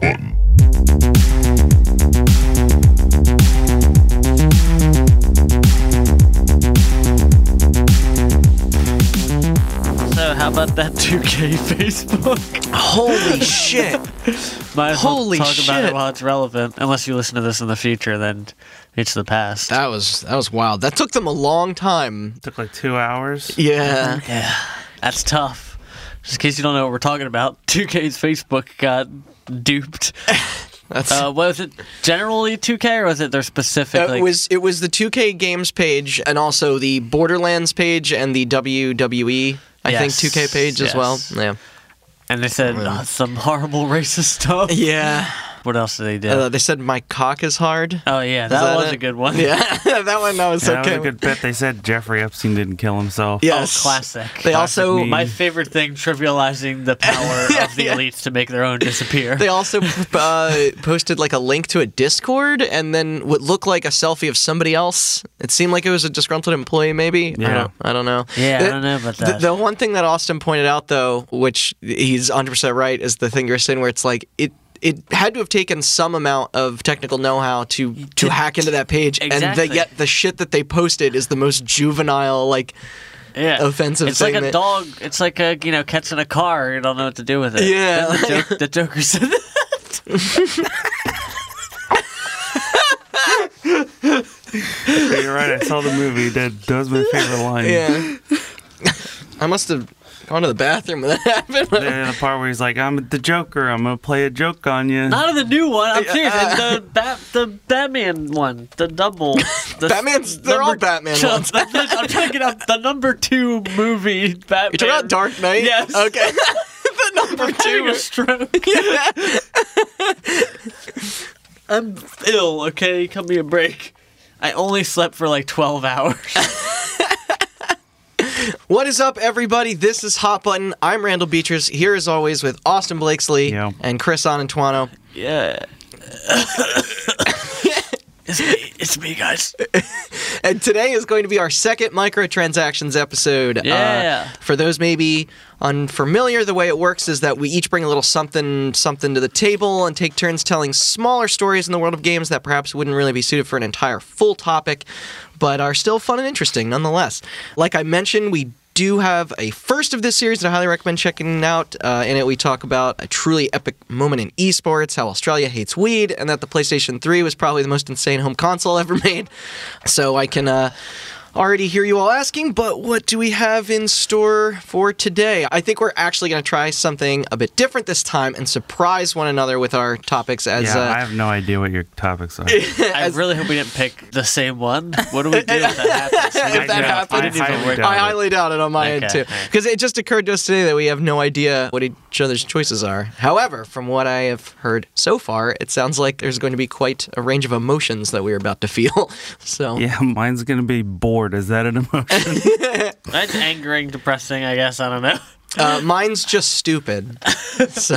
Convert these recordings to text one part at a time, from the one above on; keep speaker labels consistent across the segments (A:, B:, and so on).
A: hot button.
B: So how about that 2K Facebook?
C: Holy shit!
B: Might as well
C: Holy
B: talk about
C: shit.
B: it while it's relevant. Unless you listen to this in the future, then it's the past.
C: That was that was wild. That took them a long time.
D: Took like two hours.
C: Yeah.
B: Yeah, that's tough. Just in case you don't know what we're talking about, 2K's Facebook got duped. Uh, was it generally 2K or was it their specific? Like,
C: it was it was the 2K games page and also the Borderlands page and the WWE I
B: Yes,
C: think 2K page as well. Yeah.
B: and they said uh, some horrible racist stuff.
C: Yeah.
B: What else did they do?
C: Uh, they said my cock is hard.
B: oh yeah, that,
C: that
B: was
C: it?
B: a good one.
C: Yeah, that one that was
D: Yeah,
C: okay.
D: That was a good bit. They said Jeffrey Epstein didn't kill himself.
C: Yes.
B: Oh, classic.
C: They
D: Classic
C: also
D: meme.
B: My favorite thing, trivializing the power of the
C: Yeah.
B: elites to make their own disappear.
C: they also uh, posted like a link to a Discord and then what looked like a selfie of somebody else. It seemed like it was a disgruntled employee, maybe. I
D: Yeah.
C: don't, I don't know.
B: Yeah, I don't know about
C: The, the one thing that Austin pointed out, though, which he's 100% right, is the thing you're saying where it's like it. It had to have taken some amount of technical know-how to to
B: To-
C: hack into that page, and the, yet the shit that they posted is the most juvenile. Like,
B: yeah.
C: offensive
B: It's like a
C: that-
B: dog. It's like a you know catching a car. You don't know what to do with it.
C: Yeah.
B: Didn't The, joke, the Joker said that.
D: You're right. I saw the movie. That, does my favorite line.
C: yeah, I must have gone to the bathroom when that happened.
D: The, the part where he's like, "I'm the Joker. I'm gonna play a joke on you."
B: Not in the new one. I'm serious. in the bat, the Batman one, the double. The
C: Batman's- they're all Batman ones.
B: I'm trying to get out the number two movie. Batman.
C: You talking about Dark Knight?
B: Yes.
C: Okay. the number
B: I'm
C: two.
B: a stroke. I'm ill. Okay, cut me a break. I only slept for like 12 hours.
C: What is up, everybody? This is Hot Button. I'm Randall Beechers, here as always with Austin Blakesley
D: Yeah.
C: and Chris Anantuano.
B: yeah. it's me. It's me, guys.
C: And today is going to be our second microtransactions episode. Uh,
B: Yeah.
C: for those maybe unfamiliar, the way it works is that we each bring a little something something to the table and take turns telling smaller stories in the world of games that perhaps wouldn't really be suited for an entire full topic, but are still fun and interesting nonetheless. Like I mentioned, we do have a first of this series that I highly recommend checking out. Uh, in it, we talk about a truly epic moment in esports, how Australia hates weed, and that the PlayStation 3 was probably the most insane home console ever made. So I can uh, already hear you all asking, but what do we have in store for today? I think we're actually going to try something a bit different this time and surprise one another with our topics as.
D: yeah,
C: uh,
D: I have no idea what your topics are.
B: I really hope we didn't pick the same one. What do we do if that happens?
C: If that happens-
B: we
D: I
B: work-
D: doubt
C: I
D: it.
C: highly doubt it on my end too, because it just occurred to us today that we have no idea what each other's choices are. However, from what I have heard so far, it sounds like there's going to be quite a range of emotions that we're about to feel. So
D: Yeah, mine's gonna be bored. Is that an emotion?
B: That's angering, depressing, I guess. I don't know.
C: uh, mine's just stupid. so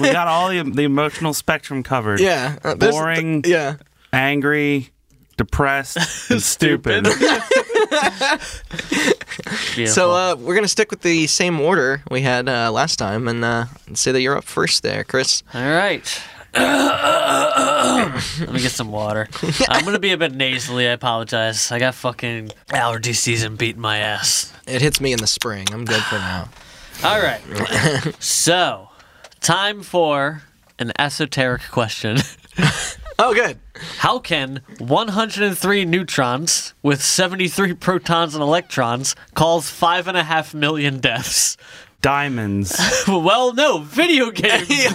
D: we got all the the emotional spectrum covered.
C: yeah, uh, this-
D: Boring.
C: yeah.
D: Angry, depressed, and stupid.
C: So uh, we're gonna stick with the same order we had uh, last time, and uh, say that you're up first there, Chris.
B: All right. Let me get some water. I'm gonna be a bit nasally. I apologize. I got fucking allergy season beating my ass.
C: It hits me in the spring. I'm good for now.
B: All right. so, time for an esoteric question.
C: Oh, good.
B: How can 103 neutrons with 73 protons and electrons cause five and a half million deaths?
D: Diamonds.
B: well, no, video games.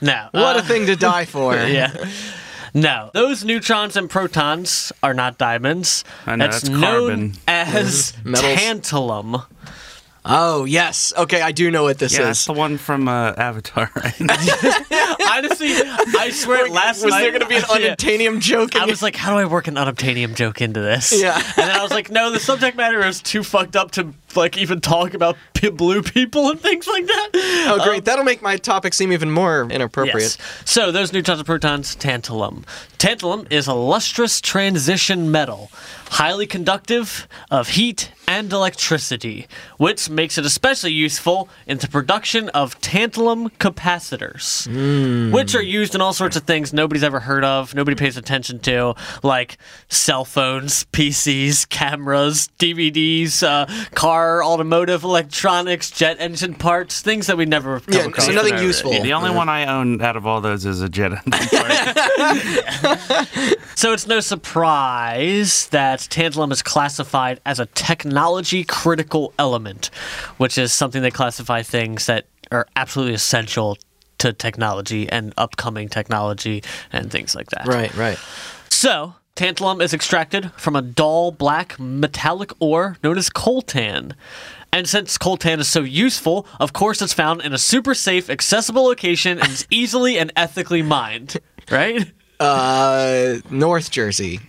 B: no.
C: What
B: uh,
C: a thing to die for.
B: yeah. No, those neutrons and protons are not diamonds.
D: I know,
B: that's,
D: that's
B: known
D: carbon.
B: as
C: Metals.
B: tantalum.
C: Oh yes. Okay, I do know what this
D: Yeah,
C: is.
D: that's the one from uh, Avatar, right?
B: Honestly, I swear, last
C: was
B: night
C: there going to be an
B: Yeah.
C: unobtainium joke? In
B: I was like, how do I work an unobtainium joke into this?
C: Yeah.
B: And then I was like, no, the subject matter is too fucked up to like even talk about blue people and things like that.
C: Oh, great. That'll make my topic seem even more inappropriate.
B: Yes. So those neutrons and protons, tantalum. Tantalum is a lustrous transition metal, highly conductive of heat and electricity, which makes it especially useful in the production of tantalum capacitors, which are used in all sorts of things nobody's ever heard of, nobody pays attention to, like cell phones, PCs, cameras, DVDs, uh, car, automotive, electronics, jet engine parts, things that we never come
C: Yeah,
B: across.
C: so nothing
B: in our-
C: useful.
D: The only one I own out of all those is a jet engine part.
B: So it's no surprise that tantalum is classified as a technology critical element, which is something they classify things that are absolutely essential to technology and upcoming technology and things like that.
C: Right, right.
B: So, tantalum is extracted from a dull black metallic ore known as coltan. And since coltan is so useful, of course it's found in a super safe, accessible location and is easily and ethically mined. Right?
C: Uh, North Jersey.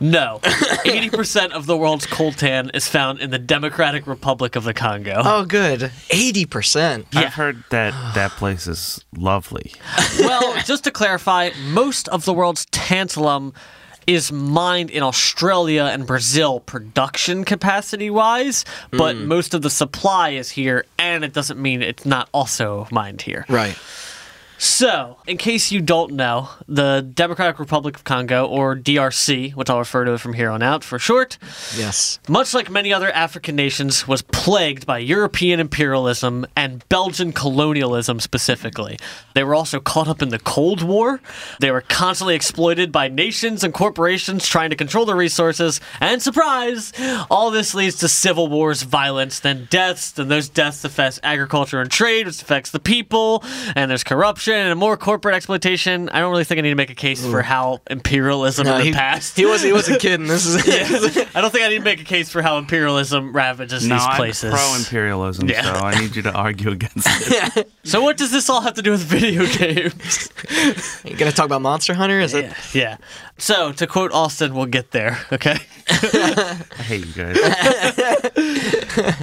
B: No. 80% of the world's coltan is found in the Democratic Republic of the Congo.
C: Oh, good. 80%.
B: Yeah.
D: I've heard that that place is lovely.
B: Well, just to clarify, most of the world's tantalum is mined in Australia and Brazil production capacity wise, but hmm. most of the supply is here, and it doesn't mean it's not also mined here.
C: Right.
B: So, in case you don't know, the Democratic Republic of Congo, or DRC, which I'll refer to from here on out for short,
C: Yes.
B: much like many other African nations, was plagued by European imperialism and Belgian colonialism specifically. They were also caught up in the Cold War. They were constantly exploited by nations and corporations trying to control their resources. And surprise, all this leads to civil wars, violence, then deaths. Then those deaths affect agriculture and trade, which affects the people. And there's corruption and more corporate exploitation. I don't really think I need to make a case for how imperialism
C: No,
B: in the
C: he,
B: past.
C: he was he wasn't kidding. This is
B: I don't think I need to make a case for how imperialism ravages
D: No,
B: these
D: I'm
B: places.
D: pro imperialism,
B: Yeah.
D: so I need you to argue against it.
B: so what does this all have to do with video games?
C: you gonna talk about Monster Hunter? Is it?
B: yeah, yeah. So to quote Austin, we'll get there. Okay.
D: I hate you guys.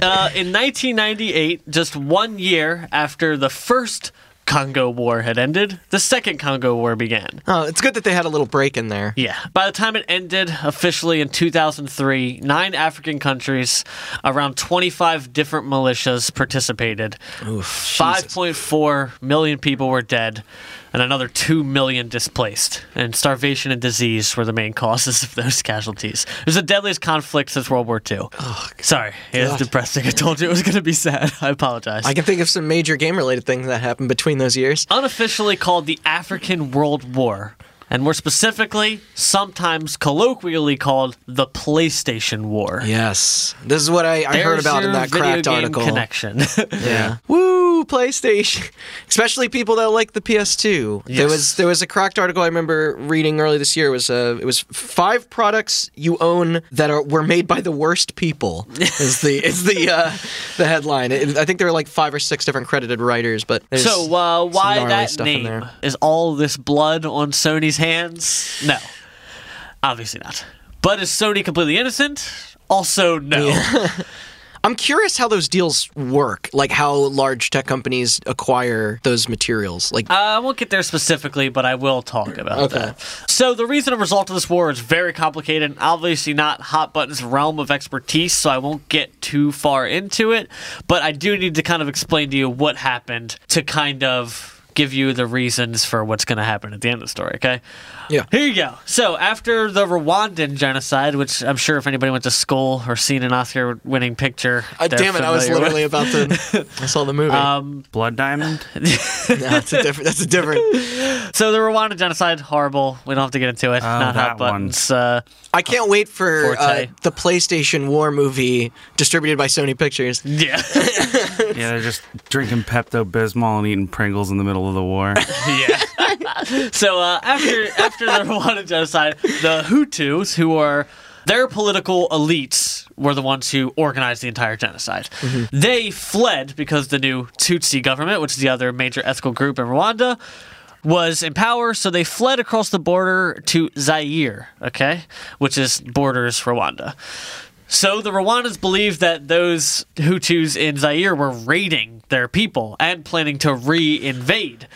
B: Uh, in 1998, just one year after the first Congo War had ended, the second Congo War began.
C: Oh, it's good that they had a little break in there.
B: Yeah. By the time it ended officially in 2003, nine African countries, around 25 different militias participated.
C: Oof,
B: 5.4 million people were dead, and another 2 million displaced. And starvation and disease were the main causes of those casualties. It was the deadliest conflict since World War II. Oh, Sorry, it was depressing. I told you it was going to be sad. I apologize.
C: I can think of some major game related things that happened between those years.
B: unofficially called the African World War, and more specifically, sometimes colloquially called the PlayStation War.
C: Yes. This is what I, I heard about in that cracked article.
B: Connection.
C: Yeah. Woo, PlayStation. Especially people that like the PS2. There was there was a cracked article I remember reading early this year. It was uh, it was five products you own that are were made by the worst people. is the is the uh, the headline. It- I think there were like five or six different credited writers, but
B: so, uh, why that name?
C: there.
B: Is all this blood on Sony's hands? No. Obviously not. But is Sony completely innocent? Also, no.
C: I'm curious how those deals work. Like how large tech companies acquire those materials. Like
B: Uh, I won't get there specifically, but I will talk about
C: Okay.
B: that. So the reason and result of this war is very complicated, and obviously not Hot Button's realm of expertise, so I won't get too far into it. But I do need to kind of explain to you what happened to kind of give you the reasons for what's going to happen at the end of the story, okay?
C: Yeah.
B: Here you go. So after the Rwandan genocide, which I'm sure if anybody went to school or seen an Oscar-winning picture,
C: uh, damn it, I was literally
B: with.
C: about to I saw the movie.
B: Um,
D: Blood Diamond?
C: no, that's a different that's a different
B: so the Rwandan genocide, horrible. We don't have to get into it. Not
D: that
B: hot
D: one.
B: buttons. Uh,
C: I can't wait for uh, the PlayStation War movie distributed by Sony Pictures.
B: yeah,
D: Yeah, they're just drinking Pepto Bismol and eating Pringles in the middle of the war.
B: yeah. so uh, after after the Rwanda genocide, the Hutus, who are their political elites, were the ones who organized the entire genocide. They fled because the new Tutsi government, which is the other major ethnic group in Rwanda, was in power, so they fled across the border to Zaire, okay, which is borders Rwanda. So the Rwandans believed that those Hutus in Zaire were raiding their people and planning to re-invade.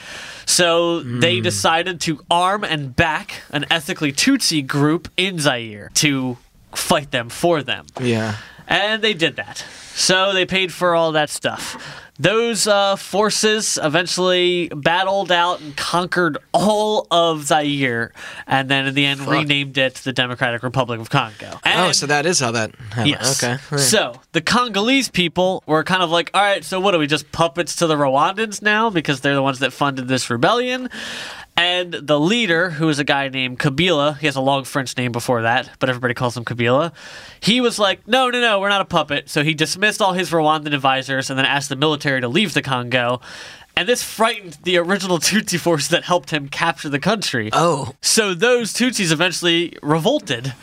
B: So they hmm. decided to arm and back an ethically Tutsi group in Zaire to fight them for them.
C: Yeah.
B: And they did that. So they paid for all that stuff. Those uh, forces eventually battled out and conquered all of Zaire, and then in the end renamed it the Democratic Republic of Congo.
C: Oh, so that is how that happened.
B: Yes.
C: Okay.
B: So the Congolese people were kind of like, all right, so what are we just puppets to the Rwandans now because they're the ones that funded this rebellion? And the leader, who is a guy named Kabila, he has a long French name before that, but everybody calls him Kabila. He was like, no, no, no, we're not a puppet. So he dismissed all his Rwandan advisors and then asked the military to leave the Congo. And this frightened the original Tutsi force that helped him capture the country.
C: oh.
B: So those Tutsis eventually revolted,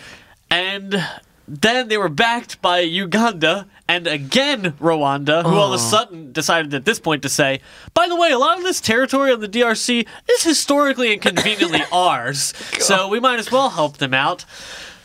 B: and then they were backed by Uganda and again Rwanda, who all of a oh. sudden decided at this point to say, by the way, a lot of this territory on the DRC is historically and conveniently ours, so we might as well help them out.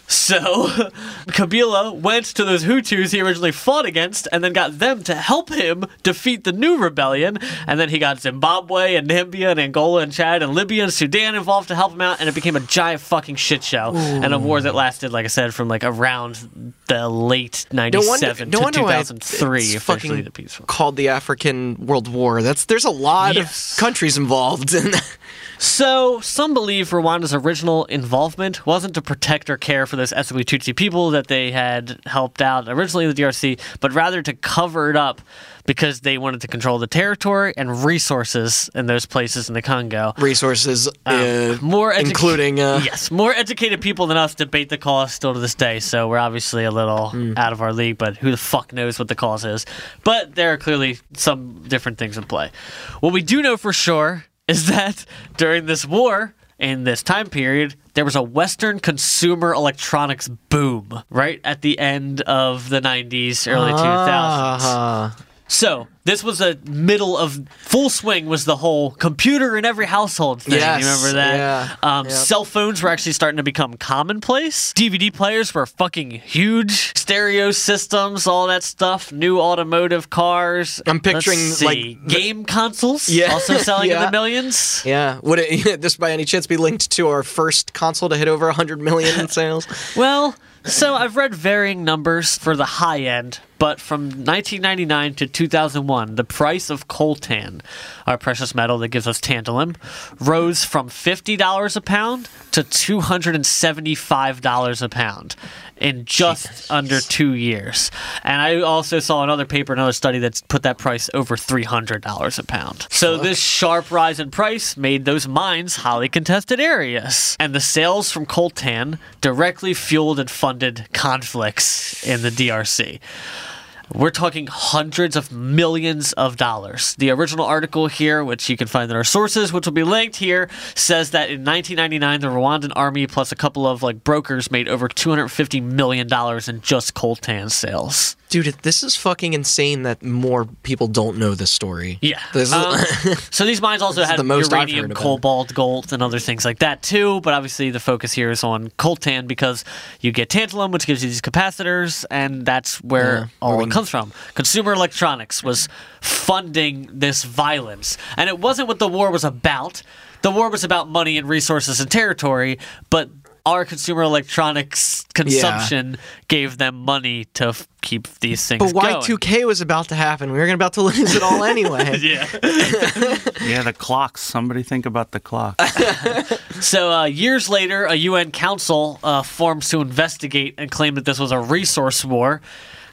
B: So Kabila went to those Hutus he originally fought against and then got them to help him defeat the new rebellion. And then he got Zimbabwe and Namibia and Angola and Chad and Libya and Sudan involved to help him out. And it became a giant fucking shit show. And a war that lasted, like I said, from like around the late
C: No wonder,
B: 97
C: no
B: to
C: wonder why
B: 2003,
C: it's
B: officially
C: fucking
B: the peaceful.
C: called the African World War. That's there's a lot
B: Yes.
C: of countries involved in that.
B: So, some believe Rwanda's original involvement wasn't to protect or care for those ethnically Tutsi people that they had helped out originally in the DRC, but rather to cover it up because they wanted to control the territory and resources in those places in the Congo.
C: Resources, uh,
B: More edu-
C: including uh,
B: yes, more educated people than us debate the cause still to this day. So we're obviously a little out of our league, but who the fuck knows what the cause is? But there are clearly some different things in play. What we do know for sure is that during this war, in this time period, there was a Western consumer electronics boom right at the end of the 90s, early 2000s. So this was a middle of full swing was the whole computer in every household thing.
C: Yes,
B: you remember that?
C: yeah,
B: Um,
C: yep.
B: Cell phones were actually starting to become commonplace. DVD players were fucking huge. Stereo systems, all that stuff. New automotive cars.
C: I'm picturing, like,
B: see,
C: the-
B: game consoles.
C: Yeah,
B: also selling in the millions.
C: yeah. Would it this by any chance be linked to our first console to hit over 100 million in sales?
B: Well, so I've read varying numbers for the high end, but from 1999 to 2001, the price of coltan, our precious metal that gives us tantalum, rose from $50 a pound to $275 a pound in just under two years. And I also saw another paper, another study that's put that price over $300 a pound. So this sharp rise in price made those mines highly contested areas. And the sales from coltan directly fueled and funded conflicts in the DRC. We're talking hundreds of millions of dollars. The original article here, which you can find in our sources, which will be linked here, says that in 1999, the Rwandan army plus a couple of like brokers made over 250 million dollars in just coltan sales.
C: Dude, this is fucking insane that more people don't know this story.
B: Yeah.
C: This
B: Um, so these mines also had
C: the most
B: uranium,
C: heard about it.
B: cobalt, gold, and other things like that too. But obviously, the focus here is on coltan because you get tantalum, which gives you these capacitors, and that's where
C: Yeah,
B: all
C: mean-
B: comes from. Consumer electronics was funding this violence, and it wasn't what the war was about. The war was about money and resources and territory, but our consumer electronics consumption gave them money to f- keep these things
C: but
B: going.
C: Y2K was about to happen. We were about to lose it all anyway.
B: Yeah.
D: Yeah, the clocks. Somebody think about the clock.
B: So, uh, years later, a UN council uh, forms to investigate and claim that this was a resource war.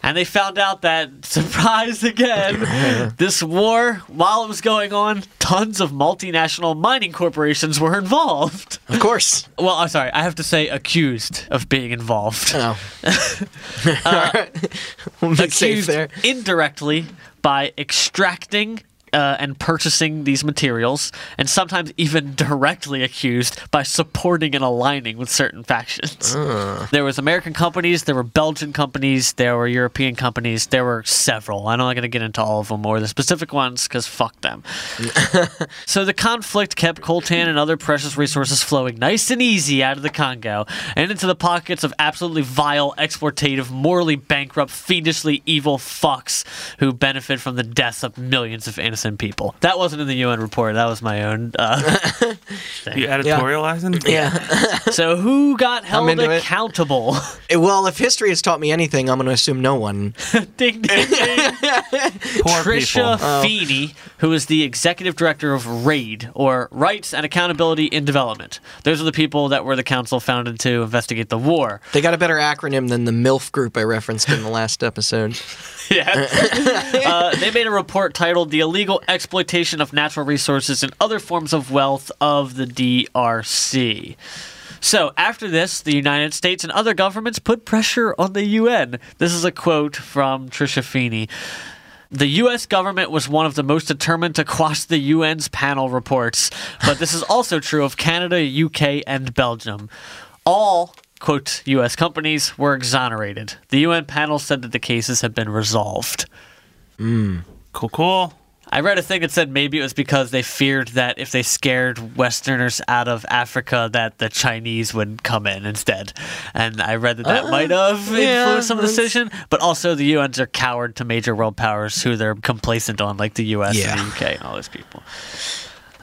B: And they found out that, surprise again, this war, while it was going on, tons of multinational mining corporations were involved.
C: Of course.
B: Well, I'm sorry, I have to say accused of being involved.
C: Oh. All right. We'll
B: accused
C: there.
B: indirectly by extracting uh, and purchasing these materials, and sometimes even directly accused by supporting and aligning with certain factions. There was American companies, there were Belgian companies, there were European companies, there were several. I'm not going to get into all of them or the specific ones because fuck them. so the conflict kept coltan and other precious resources flowing nice and easy out of the Congo and into the pockets of absolutely vile, exploitative, morally bankrupt, fiendishly evil fucks who benefit from the deaths of millions of innocent people. That wasn't in the UN report. That was my own. Uh,
D: You editorializing?
C: Yeah.
B: so who got held
C: into it.
B: accountable?
C: well, if history has taught me anything, I'm going to assume no one.
B: ding, ding, ding.
D: Poor
B: Trisha
D: people.
B: Feeney, who is the executive director of RAID, or Rights and Accountability in Development. Those are the people that were the council founded to investigate the war.
C: They got a better acronym than the MILF group I referenced in the last episode.
B: Yeah. uh, they made a report titled The Illegal Exploitation of Natural Resources and Other Forms of Wealth of the DRC. So, after this, the United States and other governments put pressure on the UN. This is a quote from Trisha Feeney. The U.S. government was one of the most determined to quash the UN's panel reports, but this is also true of Canada, UK, and Belgium. All, quote, U.S. companies were exonerated. The UN panel said that the cases have been resolved. Hmm.
D: Cool, cool.
B: I read a thing that said maybe it was because they feared that if they scared Westerners out of Africa, that the Chinese would come in instead. And I read that that uh, might have
C: yeah,
B: influenced some
C: that's-
B: decision. But also, the UNs are coward to major world powers who they're complacent on, like the US and the UK and all those people.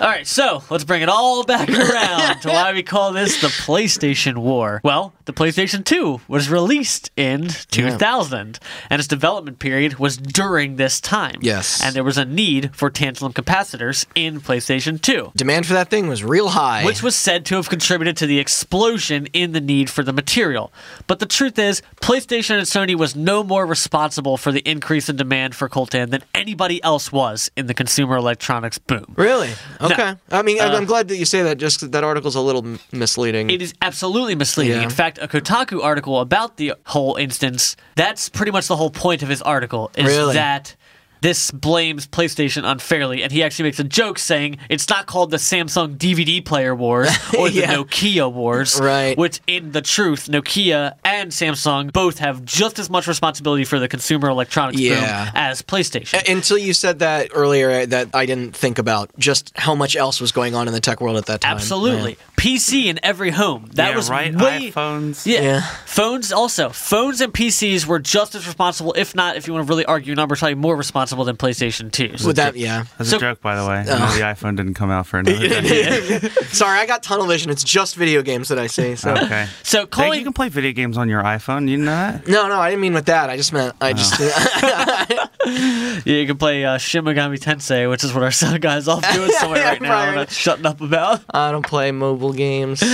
B: All right, so let's bring it all back around to why we call this the PlayStation War. Well, the PlayStation 2 was released in 2000, and its development period was during this time.
C: Yes.
B: And there was a need for tantalum capacitors in PlayStation 2,
C: Demand for that thing was real high.
B: which was said to have contributed to the explosion in the need for the material. But the truth is, PlayStation and Sony was no more responsible for the increase in demand for coltan than anybody else was in the consumer electronics boom.
C: really? Okay. I mean, I'm-
B: Uh,
C: I'm glad that you say that. Just that article's a little misleading.
B: It is absolutely misleading.
C: Yeah.
B: In fact, a Kotaku article about the whole instance, that's pretty much the whole point of his article, is
C: Really?
B: that this blames PlayStation unfairly, and he actually makes a joke saying it's not called the Samsung DVD player wars or the
C: Yeah.
B: Nokia wars,
C: Right.
B: which in the truth, Nokia and Samsung both have just as much responsibility for the consumer electronics
C: Yeah.
B: boom as PlayStation.
C: Until you said that earlier, uh, that I didn't think about just how much else was going on in the tech world at that time.
B: Absolutely. PC in every home. That
D: yeah,
B: was
D: right.
B: way
D: iPhones.
B: Yeah.
C: Yeah.
B: Phones also. Phones and PCs were just as responsible, if not, if you want to really argue numbers, probably more responsible than PlayStation 2.
C: With that, yeah.
D: That's
B: So-
D: a joke, by the way. I know oh. the iPhone didn't come out for another decade.
C: Sorry, I got tunnel vision. It's just video games that I see. So.
D: okay.
B: So
D: Hey, you can play video games on your iPhone. You know that?
C: No, no, I didn't mean with that. I just meant I oh. just.
B: yeah, you can play uh, Shin Megami Tensei, which is what our son guy's off doing somewhere
C: Yeah,
B: right now.
C: right.
B: I'm not shutting up about.
C: I don't play mobile games.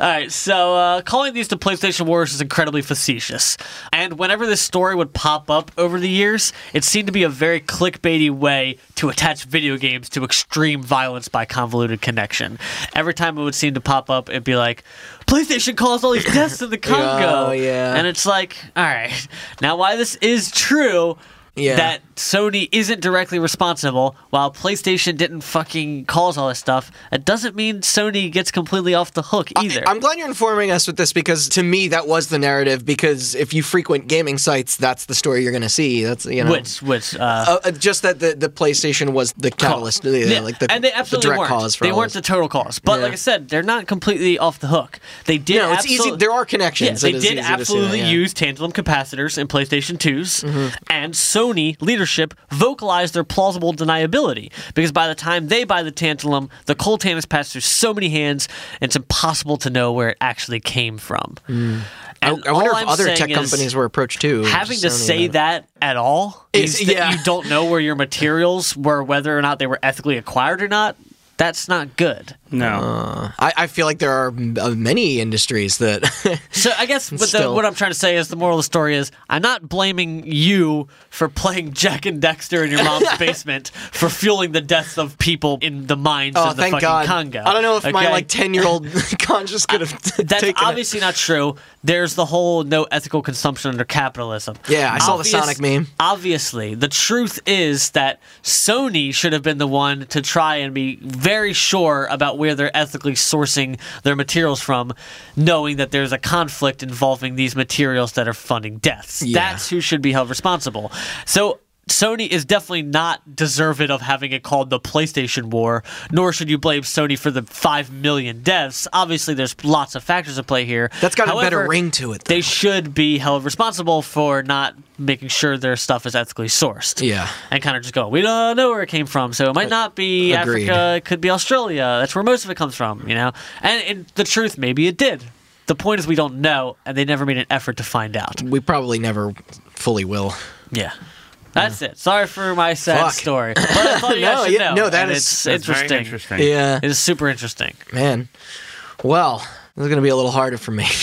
B: All right, so uh, calling these the PlayStation Wars is incredibly facetious. And whenever this story would pop up over the years, it seemed to be a very clickbaity way to attach video games to extreme violence by convoluted connection. Every time it would seem to pop up, it'd be like, PlayStation caused all these deaths in the Congo.
C: Oh, yeah.
B: And it's like, all right, now why this is true.
C: Yeah.
B: That Sony isn't directly responsible, while PlayStation didn't fucking cause all this stuff. It doesn't mean Sony gets completely off the hook either.
C: I'm glad you're informing us with this because to me that was the narrative. Because if you frequent gaming sites, that's the story you're going to see. That's you know.
B: Which, which, uh,
C: Uh, uh, just that the, the PlayStation was the catalyst, the,
B: yeah,
C: like the,
B: and they
C: the direct
B: weren't.
C: cause for
B: they weren't
C: this.
B: the total cause, but
C: Yeah.
B: like I said, they're not completely off the hook. They did.
C: No, it's easy. There are
B: Yeah,
C: connections.
B: they did
C: easy to see that,
B: absolutely
C: yeah. Mm-hmm.
B: use tantalum capacitors in PlayStation 2s, and Sony leadership vocalized their plausible deniability because by the time they buy the tantalum, the coltan has passed through so many hands, it's impossible to know where it actually came from.
C: Mm. I,
B: And
C: I wonder if
B: I'm
C: other tech companies were approached too.
B: having to say that at all
C: It's-
B: means that you don't know where your materials were, whether or not they were ethically acquired or not. That's not good.
D: No.
C: I, I feel like there are uh, many industries that.
B: So I guess what, the, what I'm trying to say is the moral of the story is I'm not blaming you for playing Jak and Daxter in your mom's basement for fueling the deaths of people in the mines
C: oh,
B: of the fucking
C: God!
B: Congo.
C: I don't know if my like ten year old conscious could have
B: That's
C: taken it.
B: obviously not true. There's the whole no ethical consumption under capitalism.
C: Yeah, I saw the Sonic meme.
B: Obviously, the truth is that Sony should have been the one to try and be very sure about where they're ethically sourcing their materials from, knowing that there's a conflict involving these materials that are funding deaths.
C: Yeah.
B: That's who should be held responsible. So Sony is definitely not deserving of having it called the PlayStation War, nor should you blame Sony for the 5 million deaths. Obviously, there's lots of factors at play here.
C: That's got a better ring to it. Though.
B: They should be held responsible for not making sure their stuff is ethically sourced.
C: Yeah.
B: And kind of just go, we don't know where it came from, so it might uh, not be
C: Agreed.
B: Africa, it could be Australia. That's where most of it comes from, you know? And, and the truth, maybe it did. The point is, we don't know, and they never made an effort to find out.
C: we probably never fully will.
B: Yeah. That's it. Sorry for my sad
C: Fuck.
B: story. But I thought you
C: No,
B: guys should
C: yeah,
B: know.
C: no, that
B: and
C: is-
B: it's
D: That's very
B: interesting.
D: interesting.
C: Yeah,
B: It is super interesting.
C: man. Well, this is gonna be a little harder for me.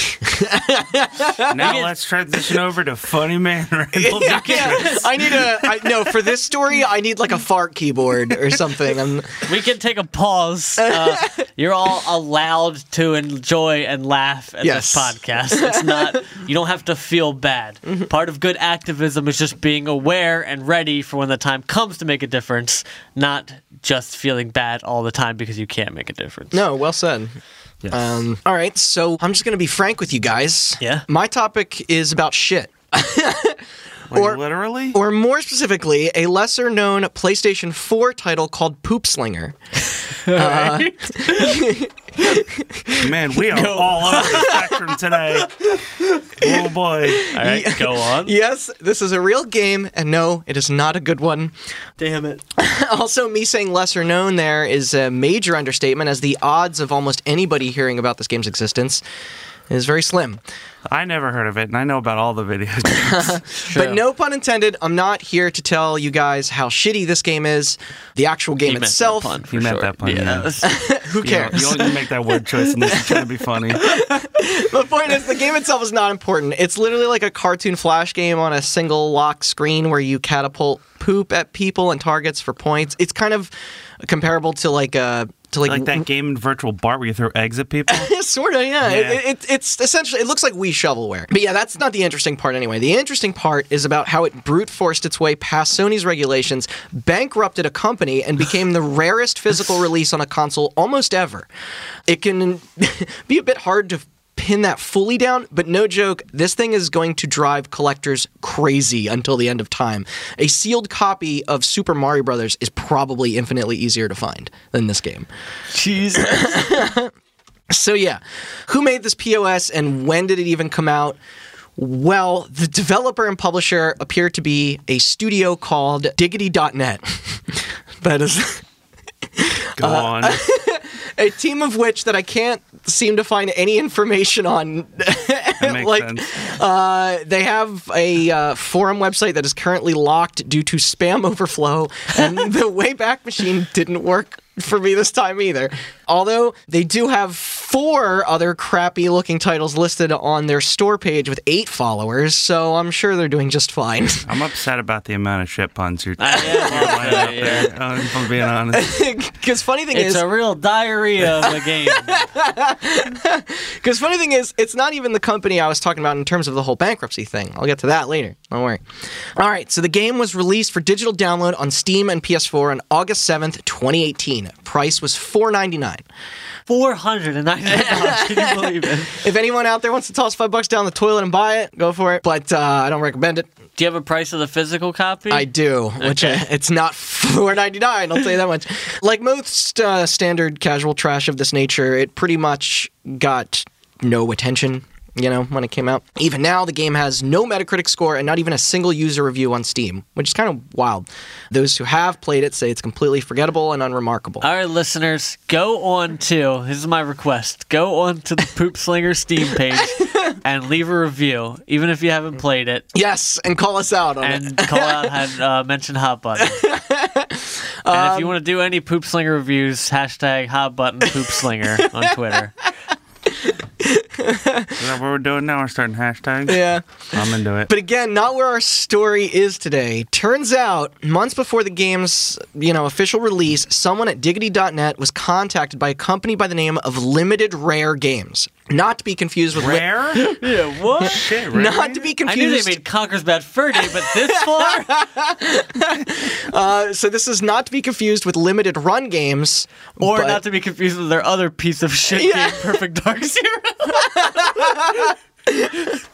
D: Now let's transition over to Funny Man Randall.
C: yeah, I need a I, no for this story. I need like a fart keyboard or something. I'm,
B: We can take a pause. Uh, you're all allowed to enjoy and laugh at
C: Yes.
B: this podcast. It's not. You don't have to feel bad.
C: Mm-hmm.
B: Part of good activism is just being aware and ready for when the time comes to make a difference, not just feeling bad all the time because you can't make a difference.
C: no, well said.
D: Yes.
C: Um, all right, so I'm just gonna be frank with you guys.
B: Yeah.
C: My topic is about shit.
D: Like,
C: or-
D: literally?
C: Or more specifically, a lesser known PlayStation 4 title called Poop Slinger.
D: Man, we are all over the spectrum today. Oh boy.
B: All right, go on.
C: Yes, this is a real game, and no, it is not a good one.
B: Damn it.
C: Also, me saying lesser known there is a major understatement, as the odds of almost anybody hearing about this game's existence is very slim.
D: I never heard of it, and I know about all the video games.
C: But no pun intended, I'm not here to tell you guys how shitty this game is. The actual game
B: He meant that
C: itself,
B: pun, for
D: You meant that pun, yeah.
C: who
D: You, know,
C: cares?
D: you only make that word choice unless you're trying to be funny.
C: the point is, the game itself is not important. It's literally like a cartoon flash game on a single lock screen where you catapult poop at people and targets for points. It's kind of comparable to like uh to like,
D: Like that game in Virtual Bart where you throw eggs at people.
C: sort of, yeah.
D: Yeah.
C: It, it, it's essentially, it looks like Wii Shovelware. But yeah, that's not the interesting part anyway. The interesting part is about how it brute forced its way past Sony's regulations, bankrupted a company, and became the rarest physical release on a console almost ever. It can be a bit hard to pin that fully down, but no joke, this thing is going to drive collectors crazy until the end of time. A sealed copy of Super Mario Brothers is probably infinitely easier to find than this game.
B: Jesus.
C: So yeah, who made this POS and when did it even come out? Well, the developer and publisher appear to be a studio called Diggity.net. that is
D: Go uh, on.
C: a team of which that I can't seem to find any information on.
D: That makes
C: like,
D: sense.
C: Uh, they have a uh, forum website that is currently locked due to spam overflow, and the Wayback Machine didn't work for me this time either. Although they do have four other crappy looking titles listed on their store page with eight followers, so I'm sure they're doing just fine.
D: I'm upset about the amount of shit puns you're
B: I am
D: laying out
B: yeah.
D: there. If I'm being honest.
C: Because funny thing
B: It's
C: is, it's
B: a real diarrhea of a game.
C: Because funny thing is, it's not even the company I was talking about in terms of the whole bankruptcy thing. I'll get to that later. Don't worry. All right, so the game was released for digital download on Steam and PS4 on August seventh, 2018. Price was $4.99.
B: Four hundred and ninety dollars. Can you believe it?
C: If anyone out there wants to toss five bucks down the toilet and buy it, go for it. But uh, I don't recommend it.
B: Do you have a price of the physical copy?
C: I do, which
B: Okay.
C: uh, it's not four ninety nine. I'll tell you that much. Like most uh, standard casual trash of this nature, it pretty much got no attention. You know, when it came out. Even now, the game has no Metacritic score and not even a single user review on Steam, which is kind of wild. Those who have played it say it's completely forgettable and unremarkable.
B: All right, listeners, go on to this is my request. Go on to the Poop Slinger Steam page and leave a review, even if you haven't played it,
C: yes, and call us out on it.
B: and call out and uh, mention Hot Button. And if you want to do any poop slinger reviews, hashtag hot button poop slinger on Twitter.
D: Is that what we're doing now? We're starting hashtags?
C: Yeah.
D: I'm into it.
C: But again, not where our story is today. Turns out, months before the game's, you know, official release, someone at diggity.net was contacted by a company by the name of Limited Rare Games. Not to be confused with Li-
D: Rare?
B: Yeah, what?
D: Shit, rare?
C: not to be confused.
B: I knew they made Conker's Bad Fur Day, but this far?
C: uh, so this is not to be confused with Limited Run Games,
B: Or
C: but-
B: not to be confused with their other piece of shit
C: Yeah.
B: game, Perfect Dark Zero.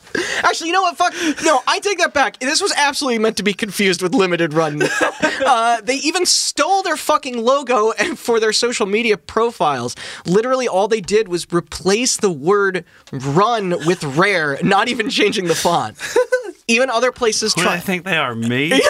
C: Actually, you know what? Fuck. No, I take that back. This was absolutely meant to be confused with Limited Run. uh, they even stole their fucking logo and for their social media profiles. Literally, all they did was replace the word "run" with "rare," not even changing the font. Even other places
D: Who do I think they are? Me?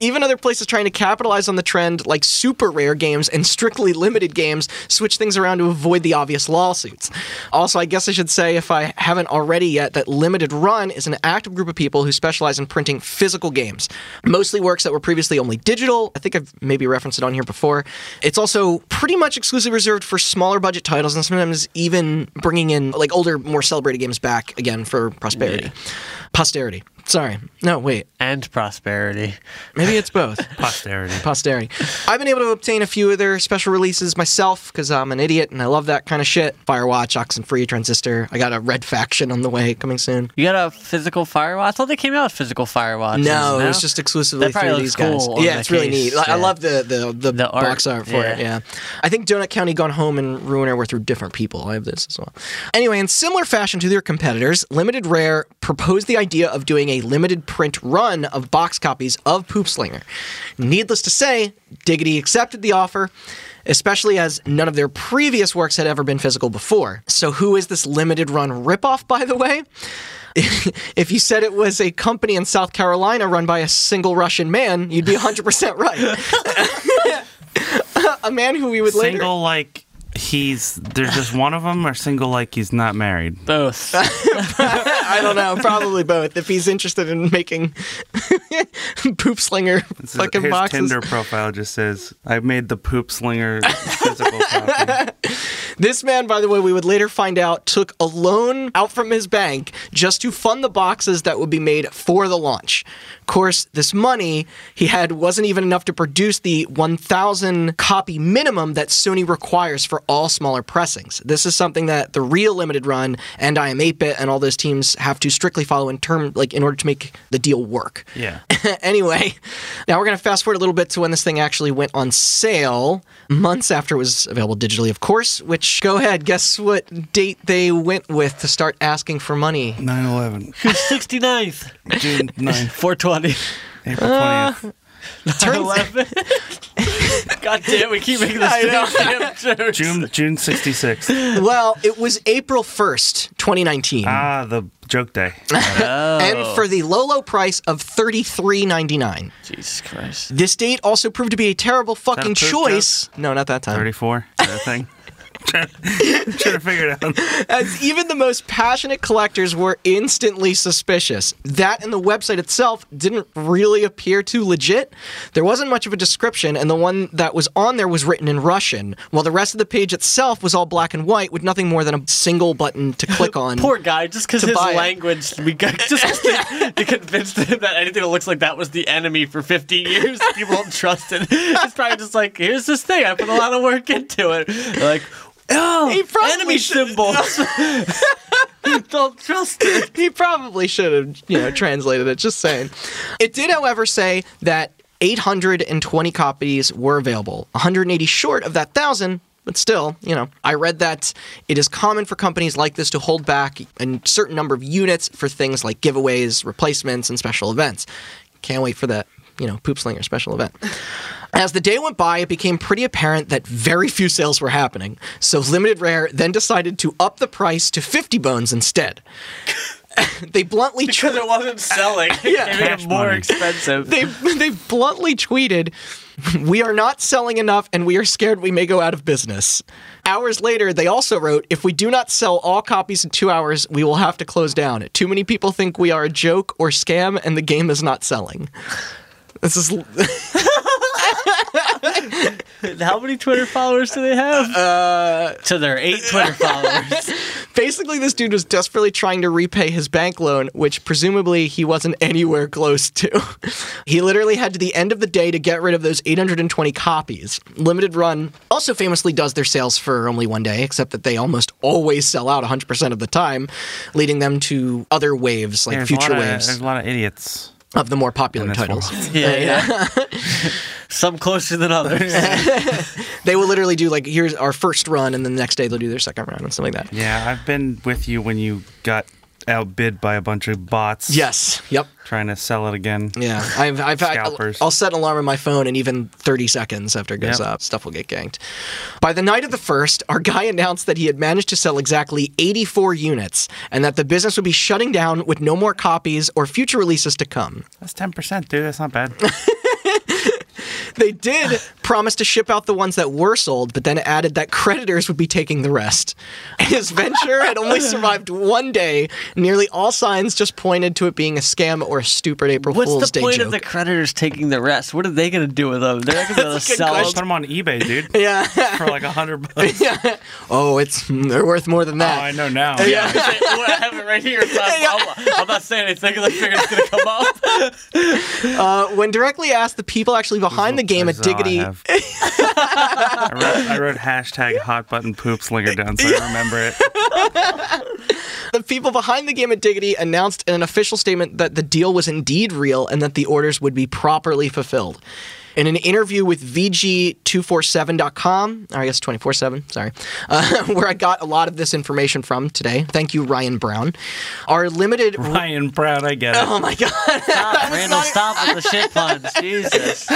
C: Even other places trying to capitalize on the trend, like super rare games and strictly limited games, switch things around to avoid the obvious lawsuits. Also, I guess I should say, if I haven't already yet, that Limited Run is an active group of people who specialize in printing physical games. Mostly works that were previously only digital. I think I've maybe referenced it on here before. It's also pretty much exclusively reserved for smaller budget titles and sometimes even bringing in like older, more celebrated games back again for prosperity. Posterity. Sorry. No, wait.
B: and prosperity.
C: Maybe it's both.
D: Posterity.
C: posterity. I've been able to obtain a few of their special releases myself because I'm an idiot and I love that kind of shit. Firewatch, Oxenfree, Transistor. I got a Red Faction on the way coming soon.
B: You got a physical Firewatch? I thought they came out with physical Firewatches.
C: No, it was just exclusively through these guys.
B: cool on
C: yeah, it's really
B: case,
C: neat. I- I love the the, the,
B: The art,
C: box art for it.
B: yeah.
C: Yeah, I think Donut County, Gone Home, and Ruiner were through different people. I have this as well. Anyway, in similar fashion to their competitors, Limited Rare proposed the idea of doing a limited print run of box copies of Poop Slinger. Needless to say, Diggity accepted the offer. Especially as none of their previous works had ever been physical before. So, who is this limited run ripoff, by the way? if you said it was a company in South Carolina run by a single Russian man, you'd be 100% right. a man who we would later.
D: Single like he's there's just one of them, or single like he's not married.
B: both.
C: I don't know, probably both. If he's interested in making poop slinger
D: is-
C: fucking
D: his
C: boxes.
D: Tinder profile just says, "I made the poop slinger physical copy."
C: This man, by the way, we would later find out, took a loan out from his bank just to fund the boxes that would be made for the launch. Of course, this money he had wasn't even enough to produce the 1,000 copy minimum that Sony requires for all smaller pressings. This is something that the real limited run and I am 8-bit and all those teams have to strictly follow in term, like in order to make the deal work.
D: Yeah.
C: anyway, now we're going to fast forward a little bit to when this thing actually went on sale, months after it was available digitally, of course. Which, go ahead, guess what date they went with to start asking for money?
D: 9/11,
B: 69th.
D: June 9th,
B: 420.
D: April 20th.
C: Turns
B: 11. God damn, we keep making this
C: I
B: damn jokes.
D: June June 66th.
C: well, it was April 1st, 2019.
D: Ah, the joke day.
C: And oh. for the low, low price of $33.99.
B: Jesus Christ.
C: This date also proved to be a terrible fucking
D: poop
C: choice. No, not that time.
D: 34. Is that a thing? trying, trying to figure it out.
C: as even the most passionate collectors were instantly suspicious. That and the website itself didn't really appear too legit. There wasn't much of a description, and the one that was on there was written in Russian, while the rest of the page itself was all black and white with nothing more than a single button to click on.
B: Poor guy, just because
C: To
B: his
C: buy it.
B: language, we got, just 'cause they, they convinced him that anything that looks like that was the enemy for 50 years. People don't trust it. It's probably just like, here's this thing. I put a lot of work into it. They're like, oh,
C: He probably
B: enemy
C: should-
B: symbols. don't trust it.
C: he probably should have, you know, translated it. Just saying. It did, however, say that 820 copies were available, 180 short of that thousand. But still, you know, I read that it is common for companies like this to hold back a certain number of units for things like giveaways, replacements, and special events. Can't wait for that, you know, Poop Slinger special event. As the day went by, it became pretty apparent that very few sales were happening. So Limited Rare then decided to up the price to 50 bones instead. they bluntly
B: Because it wasn't selling.
C: Yeah.
B: It made it more
D: money.
B: expensive.
C: they they bluntly tweeted, "We are not selling enough, and we are scared we may go out of business." Hours later, they also wrote, "If we do not sell all copies in two hours, we will have to close down. Too many people think we are a joke or scam, and the game is not selling." This is
B: How many Twitter followers do they have? Uh, so there are eight Twitter followers.
C: basically this dude was desperately trying to repay his bank loan, which presumably he wasn't anywhere close to. he literally had to the end of the day to get rid of those 820 copies. Limited Run also famously does their sales for only one day, except that they almost always sell out 100% of the time, leading them to other waves like
D: There's
C: future
D: a
C: waves
D: Of, there's a lot of idiots.
C: of the more popular
D: in this
C: titles.
B: Yeah, yeah. Some closer than others.
C: They will literally do like here's our first run, and then the next day they'll do their second run and stuff like that.
D: Yeah, I've been with you when you got outbid by a bunch of bots.
C: Yes. Yep.
D: Trying to sell it again.
C: Yeah, I've, I've
D: Scalpers.
C: I'll set an alarm on my phone, and even 30 seconds after it goes
D: Yep.
C: up, stuff will get ganked. By the night of the first, our guy announced that he had managed to sell exactly 84 units, and that the business would be shutting down with no more copies or future releases to come.
D: That's ten percent, dude. That's not bad.
C: They did promise to ship out the ones that were sold, but then added that creditors would be taking the rest. His venture had only survived one day. Nearly all signs just pointed to it being a scam or a stupid April Fool's Day joke.
B: What's the point of the creditors taking the rest? What are they going to do with them? They're going to
C: That's a good
B: sell
C: question.
D: Put them on eBay, dude,
C: yeah.
D: for like a hundred bucks.
C: oh, it's they're worth more than
D: Oh,
C: that.
D: I know now.
C: Yeah.
B: I have it right here. So I'm, I'm- I'm not saying anything because I figured it's going to come up.
C: Uh, when directly asked the people actually behind the game at
D: That's I
C: Diggity,
D: have. I, wrote, I wrote hashtag hot button Poop Slinger down so I remember it.
C: the people behind the game at Diggity announced in an official statement that the deal was indeed real and that the orders would be properly fulfilled. In an interview with VG247.com, or I guess 24/7, sorry, uh, where I got a lot of this information from today. Thank you, Ryan Brown. Our limited.
D: Ryan Brown, I get it.
C: Oh my god!
B: Stop, Randall, stop with the shit puns. Jesus.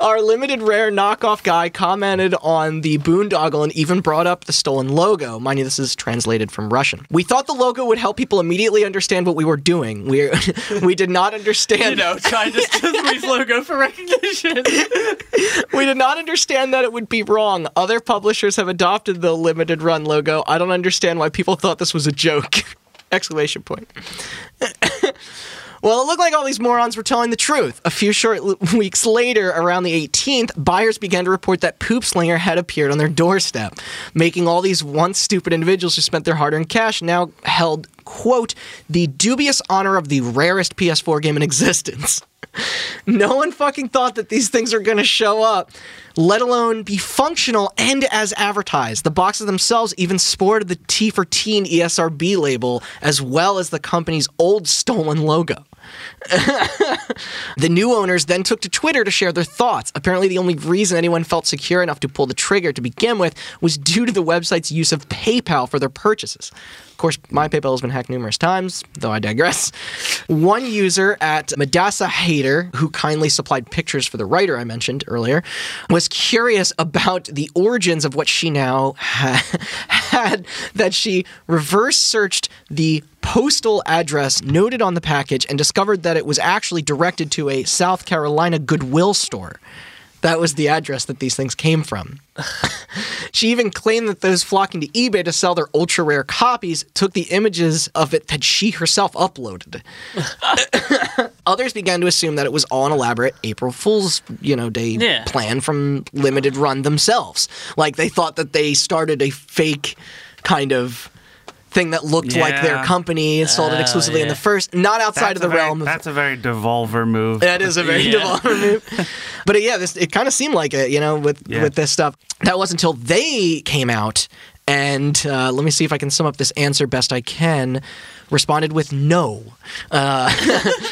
C: Our limited rare knockoff guy commented on the boondoggle and even brought up the stolen logo. Mind you, this is translated from Russian. We thought the logo would help people immediately understand what we were doing. We we did not understand.
B: You know, trying to squeeze logo for recognition.
C: We did not understand that it would be wrong. Other publishers have adopted the limited run logo. I don't understand why people thought this was a joke. Exclamation point. Well, it looked like all these morons were telling the truth. A few short weeks later, around the 18th, buyers began to report that Poop Slinger had appeared on their doorstep, making all these once stupid individuals who spent their hard earned cash now held, quote, the dubious honor of the rarest PS4 game in existence. No one fucking thought that these things are going to show up, let alone be functional and as advertised. The boxes themselves even sported the T for Teen ESRB label as well as the company's old stolen logo. The new owners then took to Twitter to share their thoughts. Apparently, the only reason anyone felt secure enough to pull the trigger to begin with was due to the website's use of PayPal for their purchases. Of course, my PayPal has been hacked numerous times, though I digress. One user at Madassa Hater, who kindly supplied pictures for the writer I mentioned earlier, was curious about the origins of what she now ha- had that she reverse searched the postal address noted on the package and discovered that it was actually directed to a South Carolina Goodwill store. That was the address that these things came from. she even claimed that those flocking to eBay to sell their ultra rare copies took the images of it that she herself uploaded. Others began to assume that it was all an elaborate April Fool's, you know, day
B: Yeah.
C: plan from Limited Run themselves. Like they thought that they started a fake kind of thing that looked like their company sold it
B: Oh,
C: exclusively in
B: yeah.
C: the first, not outside of the
D: very-
C: realm of
D: That's a very devolver move.
C: that is a very
B: Yeah.
C: devolver move. But uh, yeah, this it kind of seemed like it, you know, with
D: Yeah.
C: with this stuff. That was until they came out, and uh, let me see if I can sum up this answer best I can. Responded with no. Uh,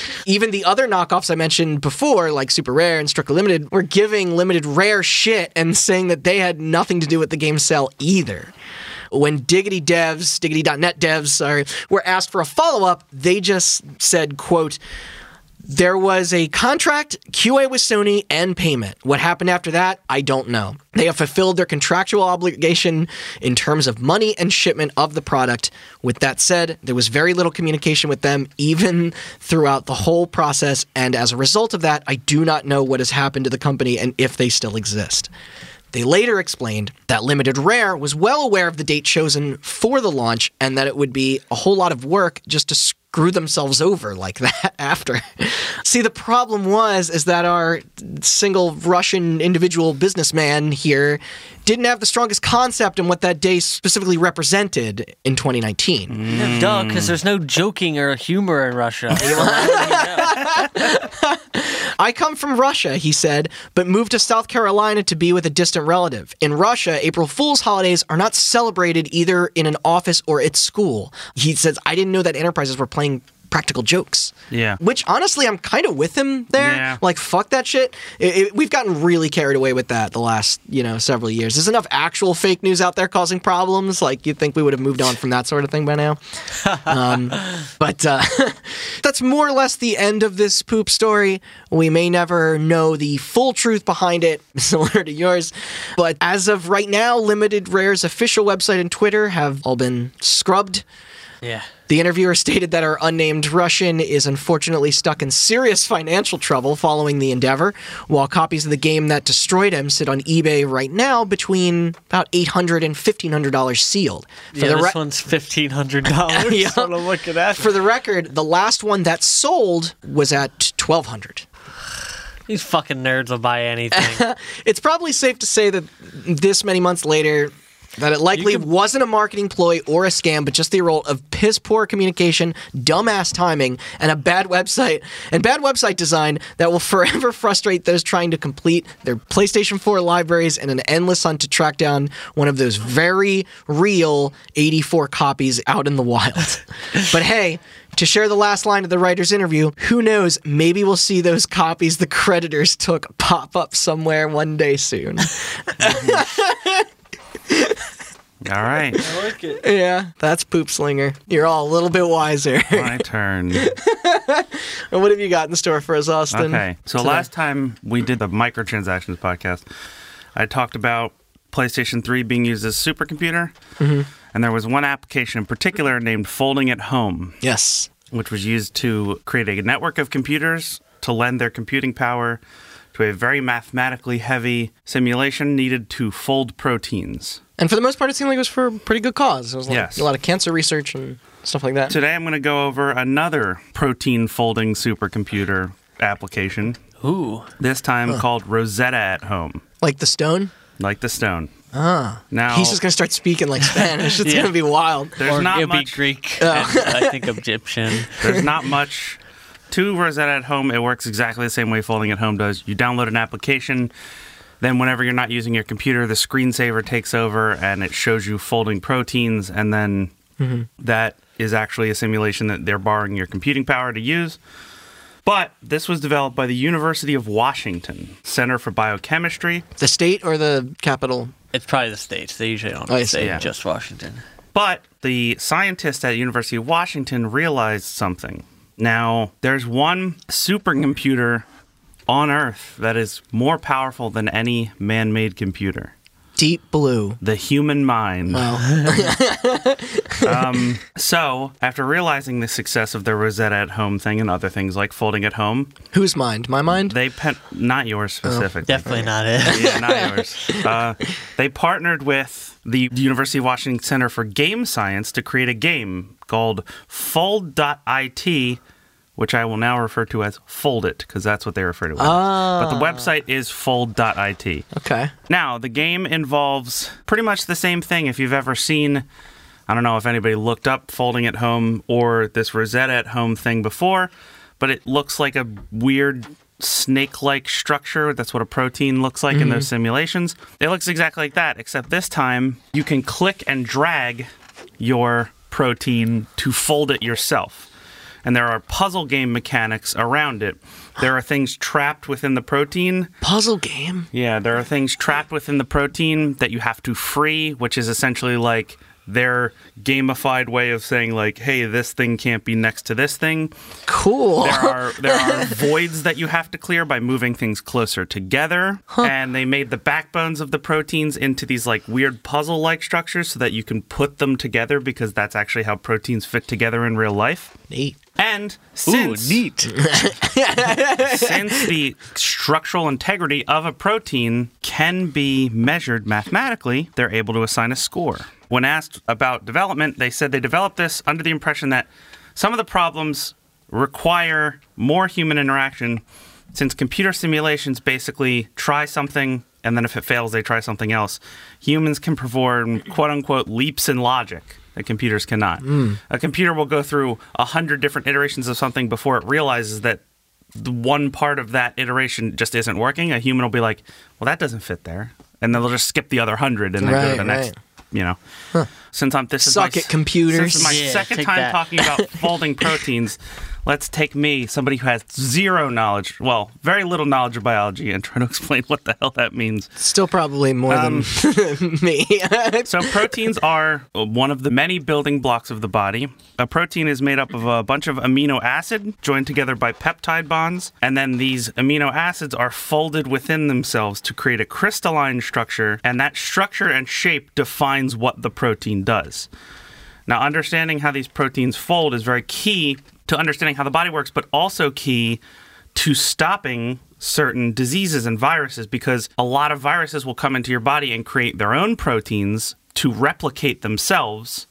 C: even the other knockoffs I mentioned before, like Super Rare and Strictly Limited, were giving Limited Rare shit and saying that they had nothing to do with the game sale either. When Diggity devs, Diggity.net devs, sorry, were asked for a follow up, they just said, quote, there was a contract, QA with Sony, and payment. What happened after that, I don't know. They have fulfilled their contractual obligation in terms of money and shipment of the product. With that said, there was very little communication with them, even throughout the whole process. And as a result of that, I do not know what has happened to the company and if they still exist. They later explained that Limited Rare was well aware of the date chosen for the launch and that it would be a whole lot of work just to screw themselves over like that after. See, the problem was is that our single Russian individual businessman here didn't have the strongest concept in what that day specifically represented in 2019.
B: Yeah, mm. duh, because there's no joking or humor in Russia.
C: I come from Russia, he said, but moved to South Carolina to be with a distant relative. In Russia, April Fool's holidays are not celebrated either in an office or at school. He says, I didn't know that enterprises were playing practical jokes.
D: Yeah.
C: Which honestly, I'm kind of with him there.
D: Yeah.
C: Like, fuck that shit. It- it- we've gotten really carried away with that the last, you know, several years. There's enough actual fake news out there causing problems. Like, you'd think we would have moved on from that sort of thing by now. Um, but uh, that's more or less the end of this poop story. We may never know the full truth behind it, similar to yours. But as of right now, Limited Rare's official website and Twitter have all been scrubbed.
B: Yeah.
C: The interviewer stated that our unnamed Russian is unfortunately stuck in serious financial trouble following the endeavor, while copies of the game that destroyed him sit on eBay right now between about $800 and $1,500 sealed. For,
B: yeah,
C: the
B: this one's fifteen hundred dollars.
C: Yeah.
B: What I'm looking at.
C: for the record, the last one that sold was at 1200
B: These fucking nerds will buy anything.
C: It's probably safe to say that this many months later, that it likely
B: could-
C: wasn't a marketing ploy or a scam, but just the result of piss poor communication, dumbass timing, and a bad website and bad website design that will forever frustrate those trying to complete their PlayStation 4 libraries in an endless hunt to track down one of those very real 84 copies out in the wild. but hey, to share the last line of the writer's interview, who knows, maybe we'll see those copies the creditors took pop up somewhere one day soon.
D: All right.
B: I like it.
C: Yeah, that's Poop Slinger. You're all a little bit wiser.
D: My turn.
C: And what have you got in store for us, Austin?
D: Okay. So
C: today?
D: last time we did the microtransactions podcast, I talked about PlayStation 3 being used as a supercomputer.
C: Mm-hmm.
D: And there was one application in particular named Folding at Home,
C: Yes.
D: which was used to create a network of computers to lend their computing power to a very mathematically heavy simulation needed to fold proteins.
C: And for the most part, it seemed like it was for a pretty good cause. It was like
D: Yes.
C: a lot of cancer research and stuff like that.
D: Today I'm going to go over another protein folding supercomputer application,
B: Ooh.
D: this time called Rosetta at Home,
C: Like the stone.
D: like the stone. Ah. Now
C: He's just going to start speaking like Spanish. It's
B: Yeah.
C: going to be wild.
D: there's
B: or
D: not
B: it'd be
D: much
B: Greek. and I think Egyptian.
D: There's not much to Rosetta at Home. It works exactly the same way Folding at Home does. You download an application, then whenever you're not using your computer, the screensaver takes over and it shows you folding proteins, and then mm-hmm. that is actually a simulation that they're borrowing your computing power to use. But this was developed by the University of Washington Center for Biochemistry.
C: The state or the capital?
B: It's probably the states. They usually don't
C: oh, I
B: say
D: Yeah.
B: just Washington.
D: But the scientists at University of Washington realized something. Now, there's one supercomputer on Earth that is more powerful than any man-made computer.
C: Deep blue.
D: The human mind.
C: Well,
D: So, after realizing the success of the Rosetta at Home thing and other things like folding at home,
C: whose mind? My mind?
D: they pen- not yours specifically.
B: Definitely not it.
D: yeah, not yours. Uh, they partnered with the University of Washington Center for Game Science to create a game called Fold.it, which I will now refer to as Fold It, because that's what they refer to it as. But the ah. website is Fold.it.
C: Okay.
D: Now, the game involves pretty much the same thing. If you've ever seen, I don't know if anybody looked up folding at home or this Rosetta at home thing before, but it looks like a weird snake like structure. That's what a protein looks like in mm-hmm. those simulations. It looks exactly like that, except this time you can click and drag your protein to fold it yourself. And there are puzzle game mechanics around it. There are things trapped within the protein
C: Puzzle game.
D: yeah, there are things trapped within the protein that you have to free, which is essentially like their gamified way of saying like, "Hey, this thing can't be next to this thing."
C: Cool.
D: There are there are voids that you have to clear by moving things closer together, and they made the backbones of the proteins into these like weird puzzle-like structures so that you can put them together because that's actually how proteins fit together in real life.
C: Neat.
D: And
B: Ooh,
D: since
B: neat.
D: since the structural integrity of a protein can be measured mathematically, they're able to assign a score. When asked about development, they said they developed this under the impression that Some of the problems require more human interaction since computer simulations basically try something and then if it fails, they try something else. Humans can perform quote unquote leaps in logic that computers cannot. Hmm. A computer will go through a hundred different iterations of something before it realizes that the one part of that iteration just isn't working. A human will be like, well, that doesn't fit there. And then they'll just skip the other hundred and then go to
C: Right,
D: the next,
C: right.
D: You know. Since I'm this is
C: Suck
D: my,
C: it, computers.
D: This is my
B: Yeah,
D: second time
B: that.
D: talking about folding proteins. Let's take me, somebody who has zero knowledge, well, very little knowledge of biology, and try to explain what the hell that means.
C: Still probably more
D: Um,
C: than me.
D: So, proteins are one of the many building blocks of the body. A protein is made up of a bunch of amino acid joined together by peptide bonds, and then these amino acids are folded within themselves to create a crystalline structure, and that structure and shape defines what the protein does. Now, understanding how these proteins fold is very key to understanding how the body works, but also key to stopping certain diseases and viruses because a lot of viruses will come into your body and create their own proteins to replicate themselves,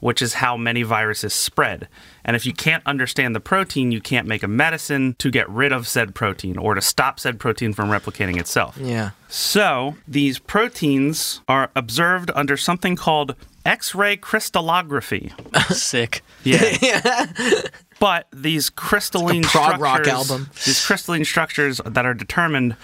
D: which is how many viruses spread. And if you can't understand the protein, you can't make a medicine to get rid of said protein or to stop said protein from replicating itself.
C: yeah.
D: So, these proteins are observed under something called X ray crystallography.
B: Sick.
D: Yeah. but these crystalline
C: like prog rock album.
D: these crystalline structures that are determined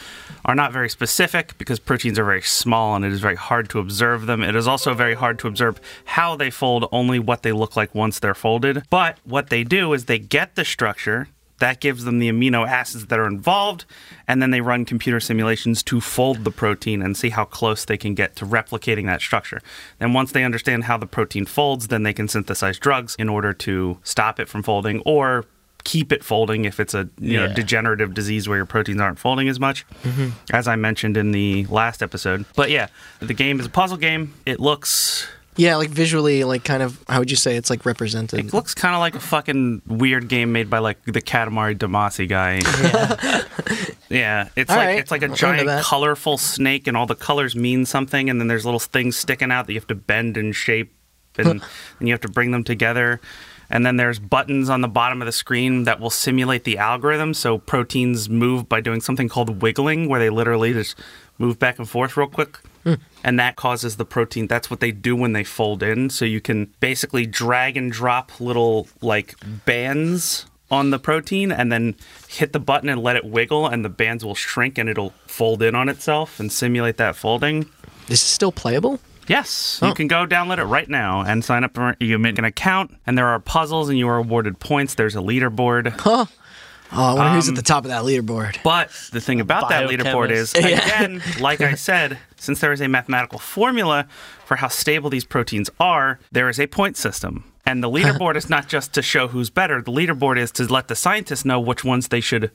D: are not very specific because proteins are very small and it is very hard to observe them. It is also very hard to observe how they fold, only what they look like once they're folded. But what they do is they get the structure that gives them the amino acids that are involved, and then they run computer simulations to fold the protein and see how close they can get to replicating that structure. Then, once they understand how the protein folds, then they can synthesize drugs in order to stop it from folding or keep it folding if it's a you know degenerative disease where your proteins aren't folding as much. Mm-hmm. As i mentioned in the last episode. But yeah the game is a puzzle game. It looks
C: Yeah, like visually, like kind of, how would you say it's like represented?
D: It looks kind of like a fucking weird game made by like the Katamari Damacy guy. Yeah, it's
C: All
D: like
C: right,
D: it's like a
C: I'll
D: giant colorful snake, and all the colors mean something, and then there's little things sticking out that you have to bend and shape, and, and you have to bring them together. And then there's buttons on the bottom of the screen that will simulate the algorithm. So proteins move by doing something called wiggling, where they literally just move back and forth real quick. Mm. And that causes the protein. That's what they do when they fold in. So you can basically drag and drop little like bands on the protein and then hit the button and let it wiggle, and the bands will shrink and it'll fold in on itself and simulate that folding.
C: This is still playable?
D: Yes,
C: Oh.
D: you can go download it right now and sign up. For, you make an account, and there are puzzles, and you are awarded points. There's a leaderboard.
C: Huh? Oh, I wonder who's
D: Um,
C: at the top of that leaderboard.
D: But the thing about that leaderboard is,
B: Biochemist.
D: again, like I said, since there is a mathematical formula for how stable these proteins are, there is a point system. And the leaderboard is not just to show who's better, the leaderboard is to let the scientists know which ones they should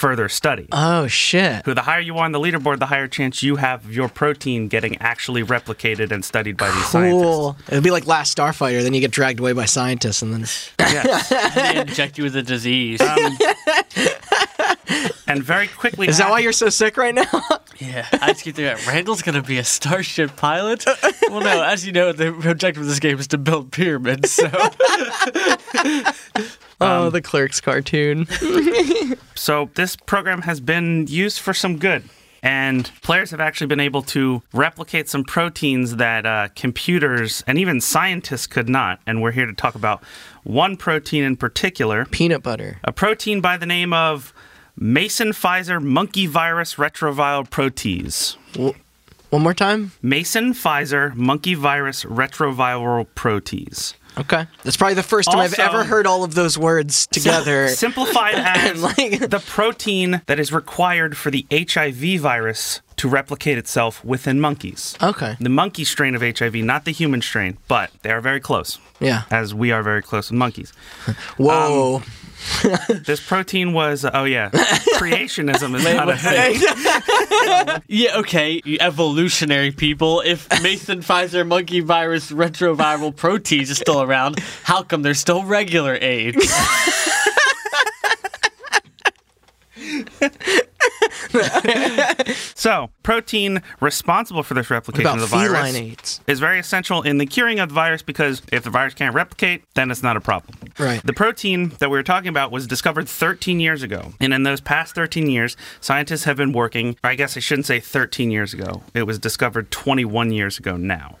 D: further study.
C: Oh shit!
D: Who the higher you are on the leaderboard, the higher chance you have your protein getting actually replicated and studied by these scientists.
C: Cool. It'd be like Last Starfighter. Then you get dragged away by scientists, and then
D: Yes.
B: They inject you with a disease.
D: Um, and very quickly,
C: is that
D: after-
C: why you're so sick right now?
B: yeah, I just keep thinking Randall's gonna be a starship pilot. Well, no, as you know, the objective of this game is to build pyramids. So
C: oh, the Clerks cartoon.
D: So this program has been used for some good. And players have actually been able to replicate some proteins that uh, computers and even scientists could not. And we're here to talk about one protein in particular
C: Peanut butter.
D: a protein by the name of Mason Pfizer monkey virus retroviral protease.
C: One more time.
D: Mason Pfizer monkey virus retroviral protease.
C: Okay. That's probably the first time
D: Also-
C: I've ever heard all of those words together.
D: Simplified as
C: like-
D: the protein that is required for the HIV virus to replicate itself within monkeys.
C: okay.
D: The monkey strain of HIV, not the human strain, but they are very close,
C: Yeah.
D: as we are very close with monkeys.
C: Whoa.
D: Um, This protein was, oh yeah, creationism is not a thing.
B: yeah, okay, you evolutionary people. If Mason Pfizer monkey virus retroviral proteins is still around, how come there's still regular AIDS?
D: So, protein responsible for this replication of the virus
C: AIDS?
D: is very essential in the curing of the virus because if the virus can't replicate, then it's not a problem.
C: Right.
D: The protein that we were talking about was discovered 13 years ago. And in those past 13 years, scientists have been working, I guess I shouldn't say 13 years ago. It was discovered 21 years ago now.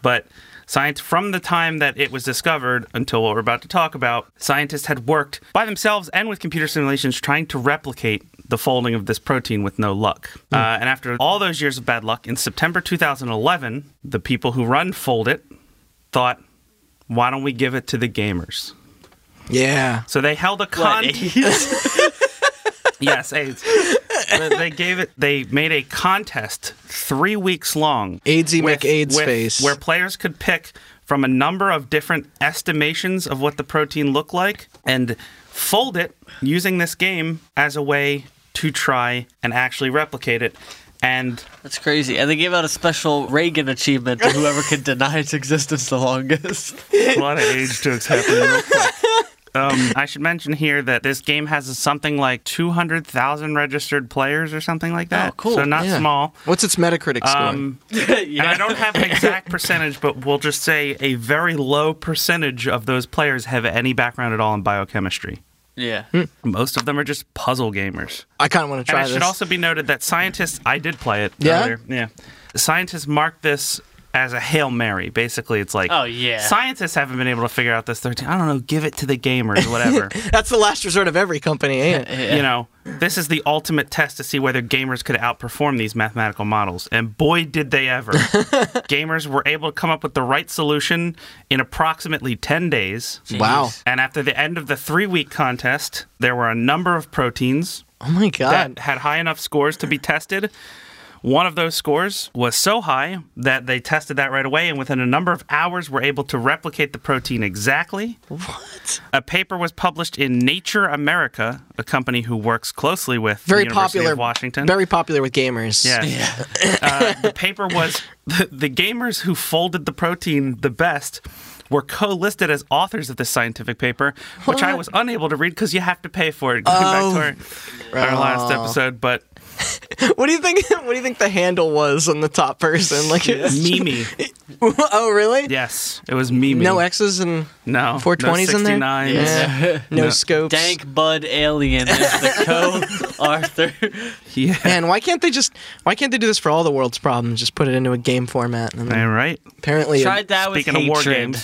D: But science from the time that it was discovered until what we're about to talk about, scientists had worked by themselves and with computer simulations trying to replicate the folding of this protein with no luck. Uh, and after all those years of bad luck, in September 2011, the people who run Fold It thought, why don't we give it to the gamers?
C: Yeah.
D: So they held a
B: What,
D: con. Yes, AIDS. They- they gave it. They made a contest three weeks long.
C: AIDSy
D: with-
C: McAIDS
D: with-
C: face.
D: where players could pick from a number of different estimations of what the protein looked like and fold it using this game as a way to try and actually replicate it. And
B: That's crazy. And they gave out a special Reagan achievement to whoever could deny its existence the longest.
D: a lot of age jokes happening real quick. Um, I should mention here that this game has something like 200,000 registered players or something like that.
B: Oh, cool.
D: So not
C: Yeah.
D: small.
C: What's its Metacritic score?
D: Um, And I don't have an exact percentage, but we'll just say a very low percentage of those players have any background at all in biochemistry.
B: Yeah.
D: Most of them are just puzzle gamers.
C: I kind of want to try
D: And
C: try
D: it should also be noted that scientists, I did play it
C: Yeah?
D: earlier. Yeah. Scientists marked this as a Hail Mary. Basically, it's like,
B: Oh, yeah.
D: Scientists haven't been able to figure out this 13. I don't know, give it to the gamers, whatever.
C: That's the last resort of every company, ain't it?
D: You know, this is the ultimate test to see whether gamers could outperform these mathematical models. And boy, did they ever. gamers were able to come up with the right solution in approximately 10 days.
C: Wow.
D: And after the end of the three week contest, there were a number of proteins
C: Oh my god.
D: that had high enough scores to be tested. One of those scores was so high that they tested that right away, and within a number of hours, were able to replicate the protein exactly.
C: what?
D: A paper was published in Nature America, a company who works closely with
C: Very
D: the University
C: popular.
D: of Washington.
C: Very popular with gamers.
D: yeah. uh, the paper was the, the gamers who folded the protein the best were co-listed as authors of this scientific paper, which I was unable to read because you have to pay for it. Going
C: Oh.
D: back to our, our last
C: Oh.
D: episode, but
C: What do you think? What do you think the handle was on the top person? Like, it
D: Mimi.
C: oh really?
D: Yes, it was Mimi.
C: No X's and
D: no
C: 420s
D: no
C: in there?
D: 69s.
C: Yeah. no,
D: No.
C: scopes.
B: Dank Bud Alien is the co Arthur.
D: Yeah.
C: Man, why can't they just? Why can't they do this for all the world's problems? Just put it into a game format. And then
D: All right.
C: apparently,
B: Tried that
D: Speaking
B: with
D: of war
B: hatred.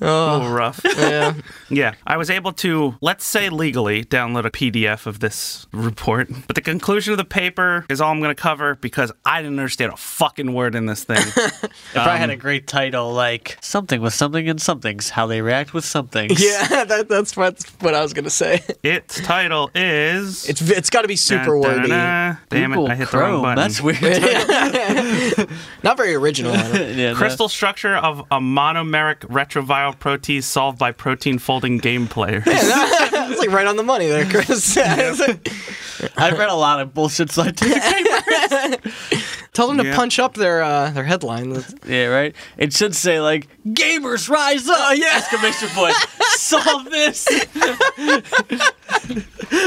D: Games. A little rough.
C: yeah.
D: Yeah, I was able to, let's say legally, download a PDF of this report. But the conclusion of the paper is all I'm going to cover because I didn't understand a fucking word in this thing.
B: It I had a um, great title like something with something and somethings, how they react with somethings.
C: Yeah, that, that's what what I was gonna say.
D: its title is.
C: It's it's got to be super wordy.
D: Da-da-da. Damn
B: Google
D: it, I hit
B: Chrome.
D: the wrong button.
B: That's weird.
C: Not very original. I don't-
B: no.
D: Crystal structure of a monomeric retroviral protein solved by protein folding game player.
C: it's like right on the money there, Chris.
B: I've read a lot of bullshit scientific papers.
C: Tell them to
D: Yeah.
C: punch up their uh, their headline.
B: yeah, right. It should say like "Gamers Rise Up!" yeah. Exclamation point. Solve this.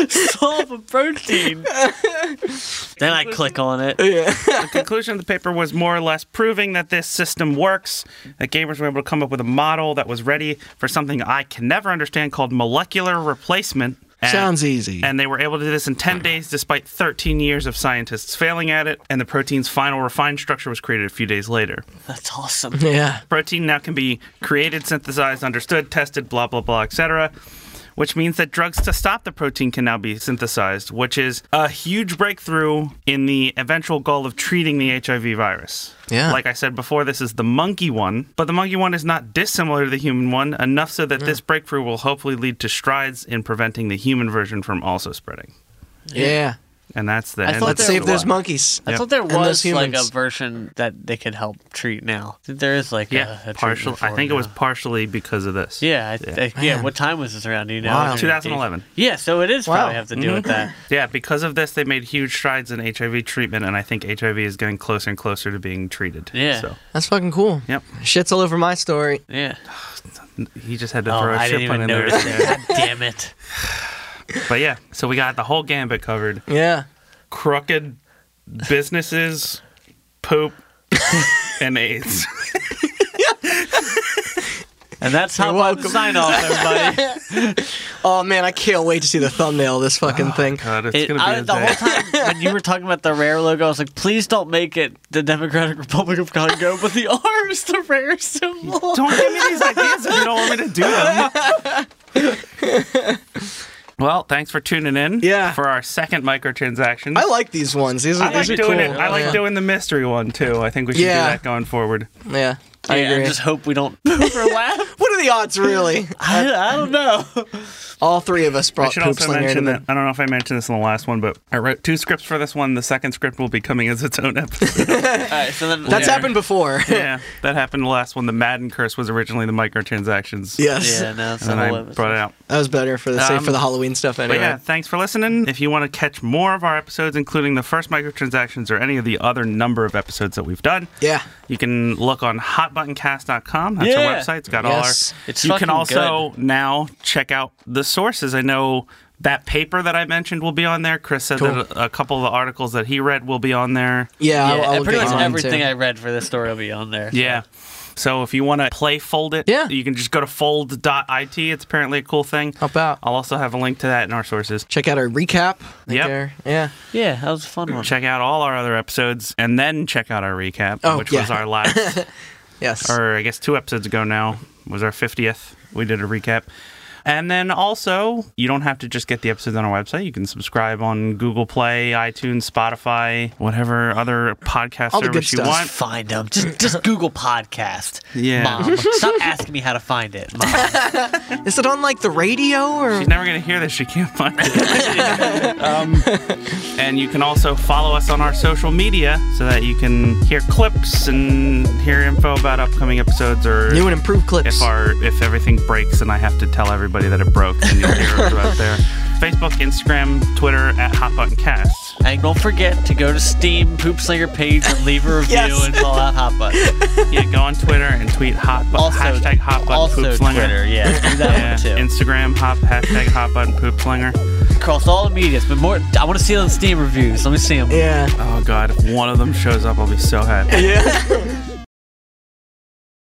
B: Solve a protein. then I click on it. Yeah.
D: the conclusion of the paper was more or less proving that this system works, that gamers were able to come up with a model that was ready for something I can never understand called molecular replacement. And-
C: Sounds easy.
D: And they were able to do this in 10 hmm. days despite 13 years of scientists failing at it, and the protein's final refined structure was created a few days later.
B: That's awesome.
C: yeah.
D: Protein now can be created, synthesized, understood, tested, blah, blah, blah, etc. Which means that drugs to stop the protein can now be synthesized, which is a huge breakthrough in the eventual goal of treating the HIV virus.
C: Yeah.
D: Like I said before, this is the monkey one, but the monkey one is not dissimilar to the human one, enough so that this breakthrough will hopefully lead to strides in preventing the human version from also spreading.
C: Yeah.
D: And that's the
B: I
D: end.
B: thought
C: Let's
B: there
C: save
D: the
C: those
D: one.
C: monkeys.
B: I
D: Yep.
B: thought there
C: And those
B: was like a
C: humans.
B: version that they could help treat now. There is like
D: Yeah,
B: a, a
D: partial.
B: treatment
D: I
B: for
D: think it was
B: now.
D: partially because of this.
B: Yeah, I,
D: Yeah.
B: I- yeah.
C: Man.
B: What time was this around? Do you know?
C: Wow.
D: 2011.
B: Yeah, so it is
C: Wow.
B: probably have to do with mm-hmm. that.
D: Yeah, because of this, they made huge strides in HIV treatment, and I think HIV is getting closer and closer to being treated.
B: Yeah.
D: So,
C: That's fucking cool.
D: yep.
C: Shit's all over my story.
B: Yeah.
D: He just had to
B: Oh,
D: throw a
B: I
D: shit
B: didn't
D: pun
B: even
D: in there.
B: notice it. God damn it.
D: but yeah, so we got the whole gambit covered.
C: Yeah.
D: Crooked businesses, poop, and AIDS.
B: And that's how
C: You're
B: we
C: welcome.
B: sign off, everybody.
C: Oh man, I can't wait to see the thumbnail of this fucking oh, thing.
D: God, it's
B: It-
D: gonna be
B: I-
D: a
B: the
D: day.
B: whole time when you were talking about the rare logo, I was like, please don't make it the Democratic Republic of Congo, but the R is the rare symbol.
D: Don't give me these ideas if you don't want me to do them. Well, thanks for tuning in.
C: Yeah.
D: For our second microtransaction.
C: I like these ones. These are,
D: I like
C: these
D: doing
C: cool.
D: it. I like
C: yeah.
D: doing the mystery one too. I think we should
C: Yeah.
D: do that going forward.
C: Yeah, I
B: Yeah,
C: agree.
B: just hope we don't overlap.
C: What are the odds, really?
B: I, I don't know.
C: All three of us
D: I
C: brought
D: should
C: poop
D: also
C: slinger
D: mention that I don't know if I mentioned this in the last one, but I wrote two scripts for this one. The second script will be coming as its own episode.
B: All right, so then
C: That's
B: yeah.
C: happened before.
D: yeah, that happened the last one. The Madden curse was originally the microtransactions.
C: yes,
B: Yeah, no,
D: And
B: a
D: I
B: whole
D: brought it out.
C: that was better for the sake
D: Um,
C: for the Halloween stuff. Anyway,
D: But yeah, thanks for listening. If you want to catch more of our episodes, including the first microtransactions or any of the other number of episodes that we've done,
C: yeah,
D: you can look on hotbuttoncast.com. That's our website. It's got
C: Yes.
D: all our.
B: It's
D: you can
B: fucking
D: also now check out the sources. I know that paper that I mentioned will be on there. Chris said
C: Cool.
D: that a, a couple of the articles that he read will be on there.
C: yeah.
B: Yeah,
C: I'll, I'll
B: pretty much everything
C: too.
B: I read for this story will be on there.
D: Yeah. So if you want to play Fold It,
C: Yeah.
D: you can just go to fold.it. It's apparently a cool thing.
C: Help out.
D: I'll also have a link to that in our sources.
C: Check out our recap. right
D: Yep.
C: there. Yeah.
B: Yeah, that was a fun one.
D: Check out all our other episodes and then check out our recap,
C: Oh,
D: which
C: yeah.
D: was our last,
C: Yes.
D: or I guess two episodes ago now, was our 50th. We did a recap. And then also, you don't have to just get the episodes on our website. You can subscribe on Google Play, iTunes, Spotify, whatever other podcast
C: All the good
D: service you
C: stuff.
D: want.
B: Find them. Just just Google podcast.
D: Yeah.
B: Mom, stop asking me how to find it, Mom.
C: Is it on like the radio or?
D: She's never going to hear this. She can't find it. um, and you can also follow us on our social media so that you can hear clips and hear info about upcoming episodes or
C: New and improved clips.
D: if our if everything breaks and I have to tell everybody that it broke, then you'll hear about there. Facebook, Instagram, Twitter at Hot Button Cast.
B: and don't forget to go to Steam Poop Slinger page and leave a review
C: Yes.
B: and call out Hot Button.
D: Yeah, go on Twitter and tweet Hot Button
B: Also,
D: hashtag Hot Button
B: also
D: Poop Slinger.
B: Twitter, yeah, do that
D: Yeah,
B: one too.
D: Instagram hot hashtag Hot Button Poop Slinger.
B: Across all the medias, but more. I want to see it on Steam reviews. Let me see them.
C: yeah.
D: Oh god, if one of them shows up, I'll be so happy.
C: Yeah.